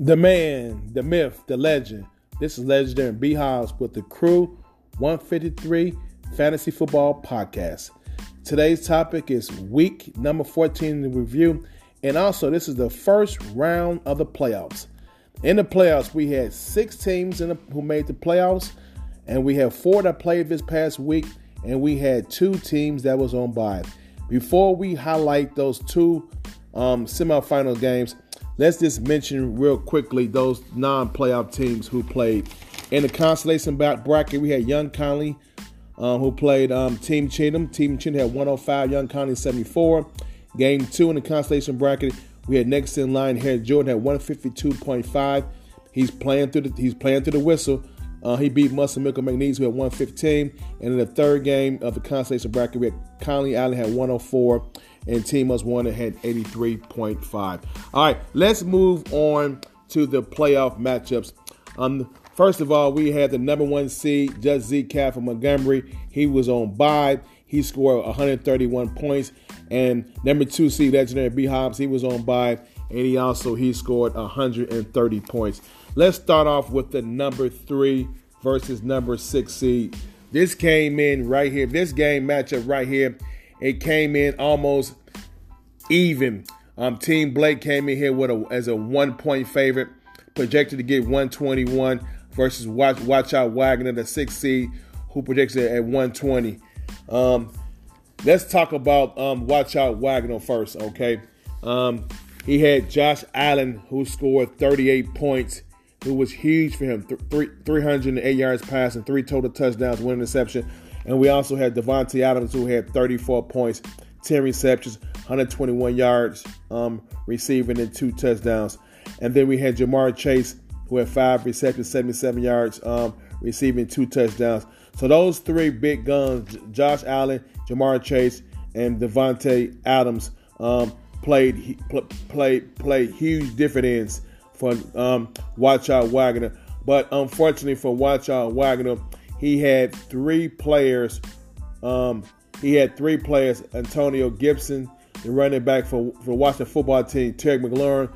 The man, the myth, the legend. This is Legendary B Hobbs with the Crew 153 Fantasy Football Podcast. Today's topic is week number 14 in the review, and also this is the first round of the playoffs. In the playoffs, we had six teams the, who made the playoffs, and we had four that played this past week, and we had two teams that was on bye. Before we highlight those two um, semifinal games, let's just mention real quickly those non-playoff teams who played in the consolation bracket. We had Young Conley, um, who played um, Team Cheatham. Team Cheatham had 105, Young Conley 74. Game two in the consolation bracket, we had next in line here. Jordan had 152.5. He's playing through the he's playing through the whistle. Uh, he beat Muscle Milker McNeese, who had 115. And in the third game of the consolation bracket, we had Conley Allen had 104 and Team Us One had 83.5. All right, let's move on to the playoff matchups. Um, first of all, we had the number one seed, Just Z Cat from Montgomery. He was on bye. He scored 131 points. And number two seed, Legendary B Hobbs, he was on bye. And he also he scored 130 points. Let's start off with the number three versus number six seed. This came in right here. This game matchup right here it came in almost even. Um, Team Blake came in here with a, as a one point favorite, projected to get 121 versus Watch, Watch Out Wagner, the six seed, who projects it at 120. Um, let's talk about um, Watch Out Wagner first, okay? Um, he had Josh Allen, who scored 38 points, who was huge for him. Th- 308 yards passing, three total touchdowns, one interception. And we also had Davante Adams, who had 34 points, 10 receptions, 121 yards um, receiving, and two touchdowns. And then we had Ja'Marr Chase, who had five receptions, 77 yards, um, receiving two touchdowns. So those three big guns, Josh Allen, Ja'Marr Chase, and Davante Adams, um, played played played huge dividends for um, Watch Out Wagner. But unfortunately for Watch Out Wagner, he had three players. Um, he had three players: Antonio Gibson, the running back for for Washington football team, Terry McLaurin,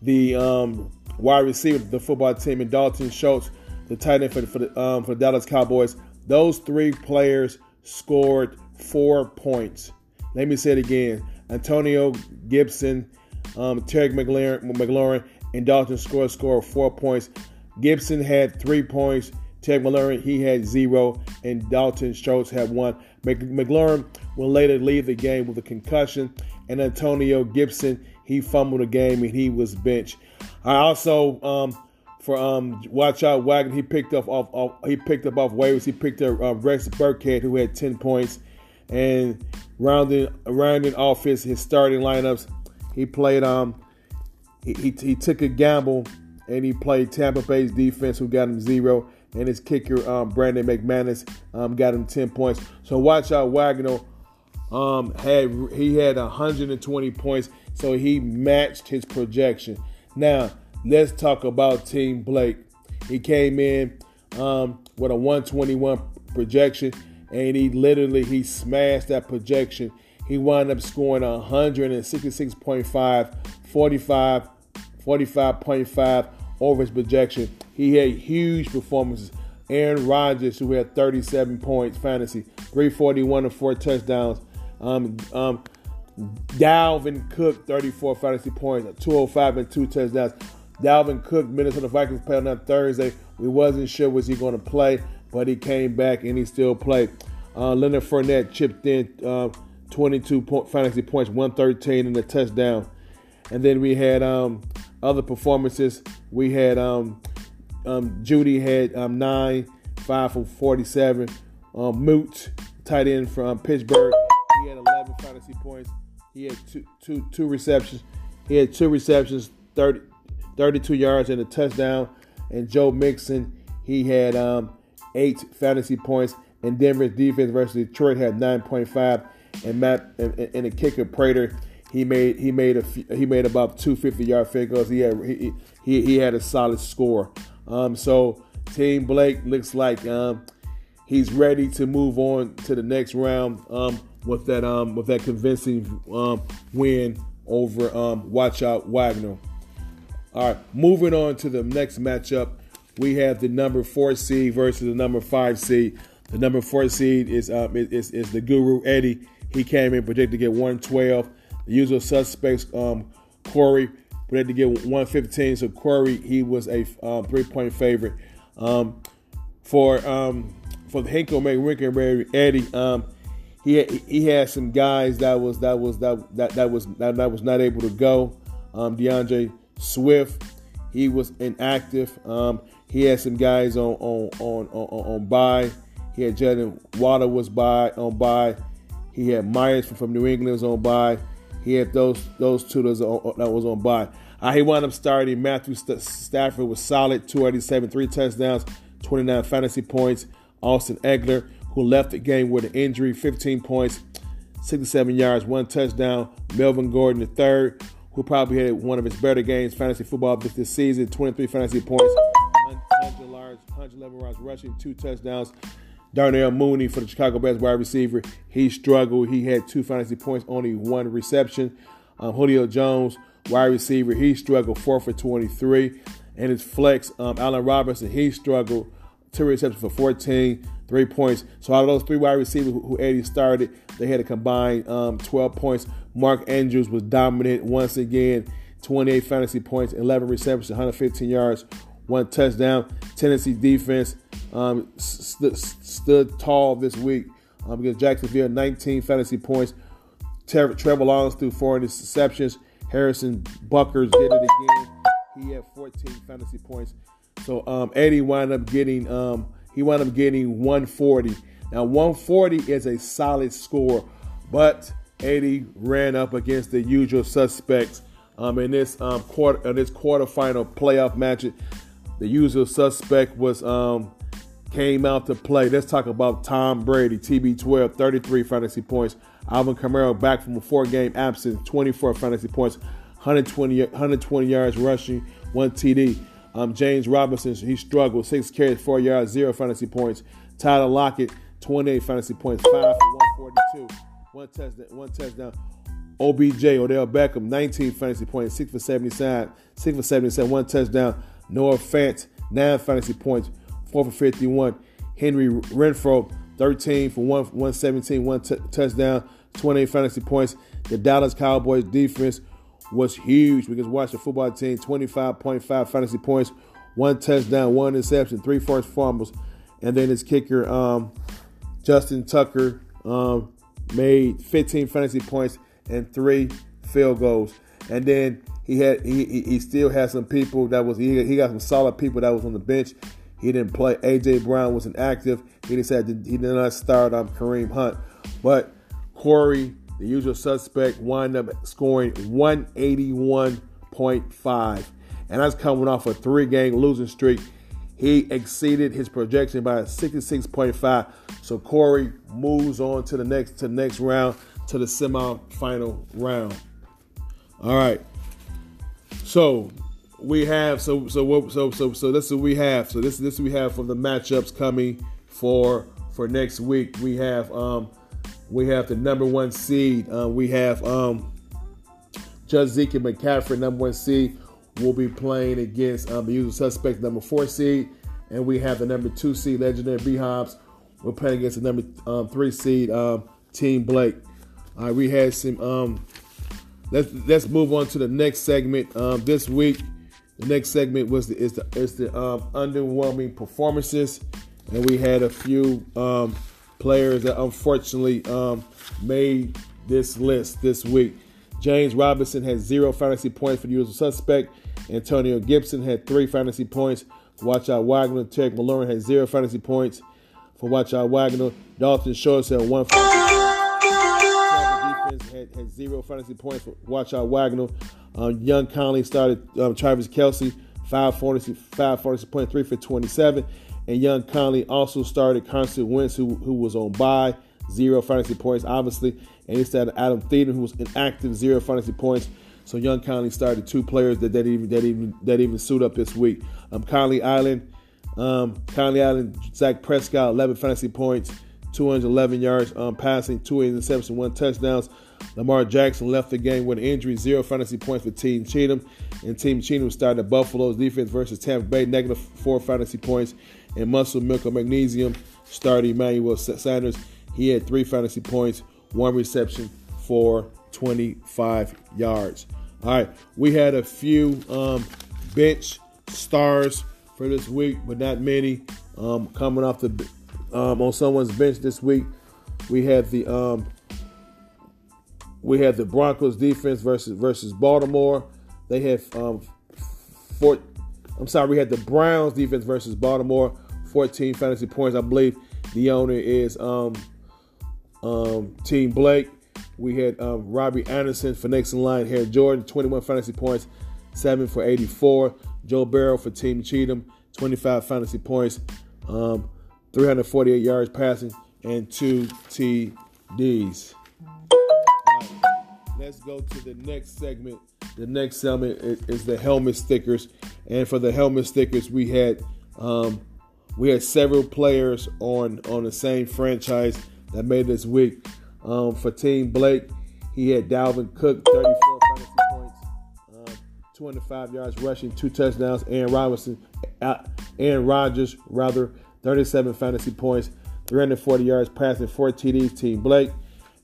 the um, wide receiver the football team, and Dalton Schultz, the tight end for for the, um, for Dallas Cowboys. Those three players scored four points. Let me say it again: Antonio Gibson, um, Terry McLaurin, McLaurin, and Dalton scored scored four points. Gibson had three points. Ted McLaurin, he had zero, and Dalton Schultz had one. McLaurin will later leave the game with a concussion, and Antonio Gibson, he fumbled the game and he was benched. I also, um, for um, watch out, Wagner, he picked up off, off he picked up off waivers. He picked up uh, Rex Burkhead, who had ten points, and rounding rounding off his, his starting lineups, he played um he, he, he took a gamble and he played Tampa Bay's defense, who got him zero and his kicker um, Brandon McManus um, got him 10 points. So watch out, Wagner um, had he had 120 points, so he matched his projection. Now let's talk about Team Blake. He came in um, with a 121 projection, and he literally he smashed that projection. He wound up scoring 166.5, 45, 45.5 over his projection. He had huge performances. Aaron Rodgers, who had 37 points fantasy, 341 and four touchdowns. Um, um, Dalvin Cook, 34 fantasy points, 205 and two touchdowns. Dalvin Cook, Minnesota Vikings played on Thursday. We wasn't sure was he going to play, but he came back and he still played. Uh, Leonard Fournette chipped in uh, 22 point, fantasy points, 113 and a touchdown. And then we had um, other performances. We had um, um, Jeudy had um, nine, five for 47. Um, Muth, tight end from Pittsburgh, he had 11 fantasy points. He had two, two, two receptions. He had two receptions, 30, 32 yards and a touchdown. And Joe Mixon, he had um, eight fantasy points. And Denver's defense versus Detroit had 9.5. And Matt and, and the kicker Prater, he made he made a he made about two 50 yard field goals. He had he, he, he had a solid score. Um, so Team Blake looks like um, he's ready to move on to the next round um, with that um, with that convincing um, win over um, Watch Out Wagner. All right, moving on to the next matchup, we have the number four seed versus the number five seed. The number four seed is um, is, is the Guru Eddie. He came in predicted to get 112. The usual suspects, um, Corey, predicted to get 115. So Corey, he was a um, three point favorite. Um, for um, for the Hinkle McRicker Eddie, um, he he had some guys that was that was that that, that was that, that was not able to go. Um, DeAndre Swift, he was inactive. Um, he had some guys on on on on, on bye. He had Jaylen Waddle was by on bye. He had Meyers from, from New England was on bye. He had those those two that was on, that was on bye. Uh, he wound up starting. Matthew Stafford was solid, 287, three touchdowns, 29 fantasy points. Austin Ekeler, who left the game with an injury, 15 points, 67 yards, one touchdown. Melvin Gordon, the third, who probably had one of his better games fantasy football this, this season, 23 fantasy points, 100 yards, 111 yards rushing, two touchdowns. Darnell Mooney for the Chicago Bears wide receiver, he struggled. He had two fantasy points, only one reception. Um, Julio Jones, wide receiver, he struggled, four for 23. And his flex, um, Allen Robinson, he struggled, two receptions for 14, three points. So out of those three wide receivers who, Eddie started, they had a combined um, 12 points. Mark Andrews was dominant once again, 28 fantasy points, 11 receptions, 115 yards, one touchdown. Tennessee defense um, st- stood tall this week um, against Jacksonville, 19 fantasy points. Ter- Trevor Lawrence threw four interceptions. Harrison Butker did it again. He had 14 fantasy points. So um, Eddie wound up getting um, he wound up getting 140. Now 140 is a solid score, but Eddie ran up against the usual suspects um, in this um, quarter in this quarterfinal playoff match. The usual suspect was um, came out to play. Let's talk about Tom Brady, TB12, 33 fantasy points. Alvin Kamara back from a four-game absence, 24 fantasy points, 120 120 yards rushing, one TD. Um, James Robinson, he struggled. Six carries, four yards, zero fantasy points. Tyler Lockett, 28 fantasy points, five for 142. One touchdown. One touchdown. OBJ, Odell Beckham, 19 fantasy points, six for 77, six for 77, one touchdown. Noah Fant, nine fantasy points, four for 51. Henry Renfrow, 13 for one, 117, one t- touchdown, 28 fantasy points. The Dallas Cowboys defense was huge because watch the football team 25.5 fantasy points, one touchdown, one interception, three forced fumbles, and then his kicker um, Justin Tucker um, made 15 fantasy points and three field goals, and then he had he he still had some people that was he, he got some solid people that was on the bench. He didn't play. AJ Brown was inactive. He decided he did not start on Kareem Hunt, but Corey the usual suspect wound up scoring 181.5. And that's coming off a three game losing streak. He exceeded his projection by 66.5. So Corey moves on to the next to the next round, to the semifinal round. All right. So we have so so what so so so this is what we have. So this this we have for the matchups coming for for next week. We have um we have the number one seed. Uh, we have um, Judge Zeke McCaffrey, number one seed, will be playing against um, the usual suspect, number four seed. And we have the number two seed, Legendary B Hobbs. We're playing against the number um, three seed, um, Team Blake. All right, we had some. Um, let's let's move on to the next segment. Um, this week, the next segment was the is the is the um, underwhelming performances, and we had a few um, players that unfortunately um, made this list this week. James Robinson had zero fantasy points for the usual suspect. Antonio Gibson had three fantasy points. Watch out Wagner. Terry McLaurin had zero fantasy points for Watch out Wagner. Dalton Schultz had one had, had zero fantasy points Watch out Wagner. Um, Young Conley started um, Travis Kelce, five fantasy, five fantasy point, three for 27. And Young Conley also started Carson Wentz, who, who was on bye, zero fantasy points, obviously. And he started Adam Thielen, who was inactive, zero fantasy points. So Young Conley started two players that, that even that even that even suit up this week. Um, Conley Island, um, Conley Island, Zach Prescott, 11 fantasy points, 211 yards um, passing, two interceptions, one touchdowns. Lamar Jackson left the game with an injury, zero fantasy points for Team Cheatham. And Team Cheatham started the Buffalo's defense versus Tampa Bay, negative four fantasy points. And Muscle Milk of Magnesium started Emmanuel Sanders. He had three fantasy points, one reception for 25 yards. All right, we had a few um, bench stars for this week, but not many. Um, coming off the um, on someone's bench this week, we had the um, we had the Broncos defense versus versus Baltimore. They had um, four. I'm sorry, we had the Browns defense versus Baltimore. 14 fantasy points. I believe the owner is um, um, Team Blake. We had um, Robbie Anderson for next in line here. Jordan, 21 fantasy points, 7 for 84. Joe Burrow for Team Cheatham, 25 fantasy points, um, 348 yards passing, and two TDs. let's go to the next segment. The next segment is, is, the helmet stickers, and for the helmet stickers, we had um, we had several players on on the same franchise that made this week. Um, for Team Blake, he had Dalvin Cook, 34 fantasy points, um, 205 yards rushing, two touchdowns. Aaron Robinson, uh, Aaron Rodgers, rather, 37 fantasy points, 340 yards passing, four TDs. Team Blake,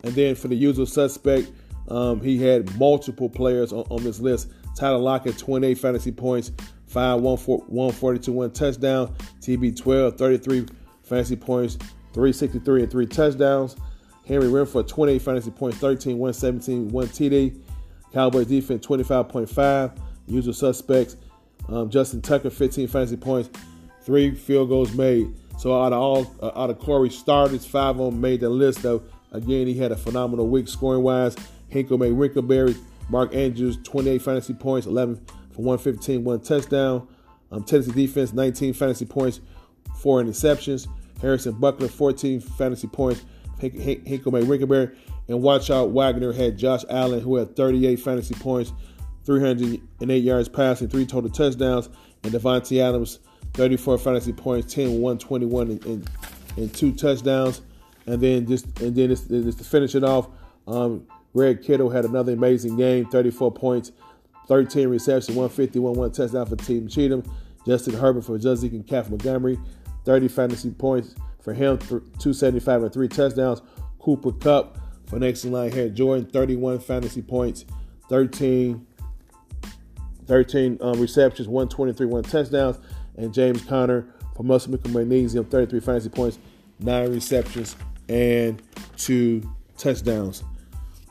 and then for the usual suspect, um, he had multiple players on, on this list. Tyler Lockett, 28 fantasy points, 5, 142, one touchdown. TB12, 33 fantasy points, 363 and three touchdowns. Henry Renfrow, 28 fantasy points, 13, 117, 1 TD. Cowboys defense, 25.5. Usual suspects. Um, Justin Tucker, 15 fantasy points, three field goals made. So out of all, uh, out of Corey starters, five of them made the list. Though again, he had a phenomenal week scoring wise. Hinkle made Wrinkleberry, Mark Andrews, 28 fantasy points, 11 for 115, one touchdown. Um, Tennessee defense, 19 fantasy points, four interceptions. Harrison Butker, 14 fantasy points, Hinkle made Wrinkleberry. And watch out, Wagner had Josh Allen, who had 38 fantasy points, 308 yards passing, three total touchdowns. And Davante Adams, 34 fantasy points, 10, 121, and, and, and two touchdowns. And then just and then just, just to finish it off, um, Greg Kittle had another amazing game, 34 points, 13 receptions, 151, one touchdown for Team Cheatham. Justin Herbert for Juzzik and Kath Montgomery, 30 fantasy points for him, 275 and three touchdowns. Cooper Kupp for next in line here. Jordan, 31 fantasy points, 13, 13 um, receptions, 123, one touchdowns. And James Conner for Muscle Milk Magnesium, 33 fantasy points, nine receptions, and two touchdowns.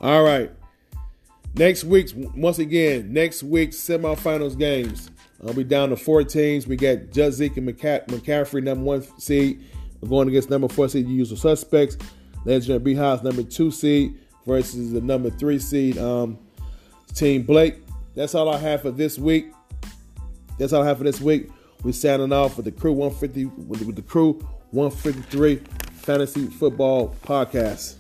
All right. Next week's, once again, next week's semifinals games. I'll be down to four teams. We got Just Zeke and McCaffrey, number one seed, We're going against number four seed usual suspects. Legendary B Hobbs, number two seed, versus the number three seed um, team Blake. That's all I have for this week. That's all I have for this week. We're signing off with the Crew 150 with the Crew 153 Fantasy Football Podcast.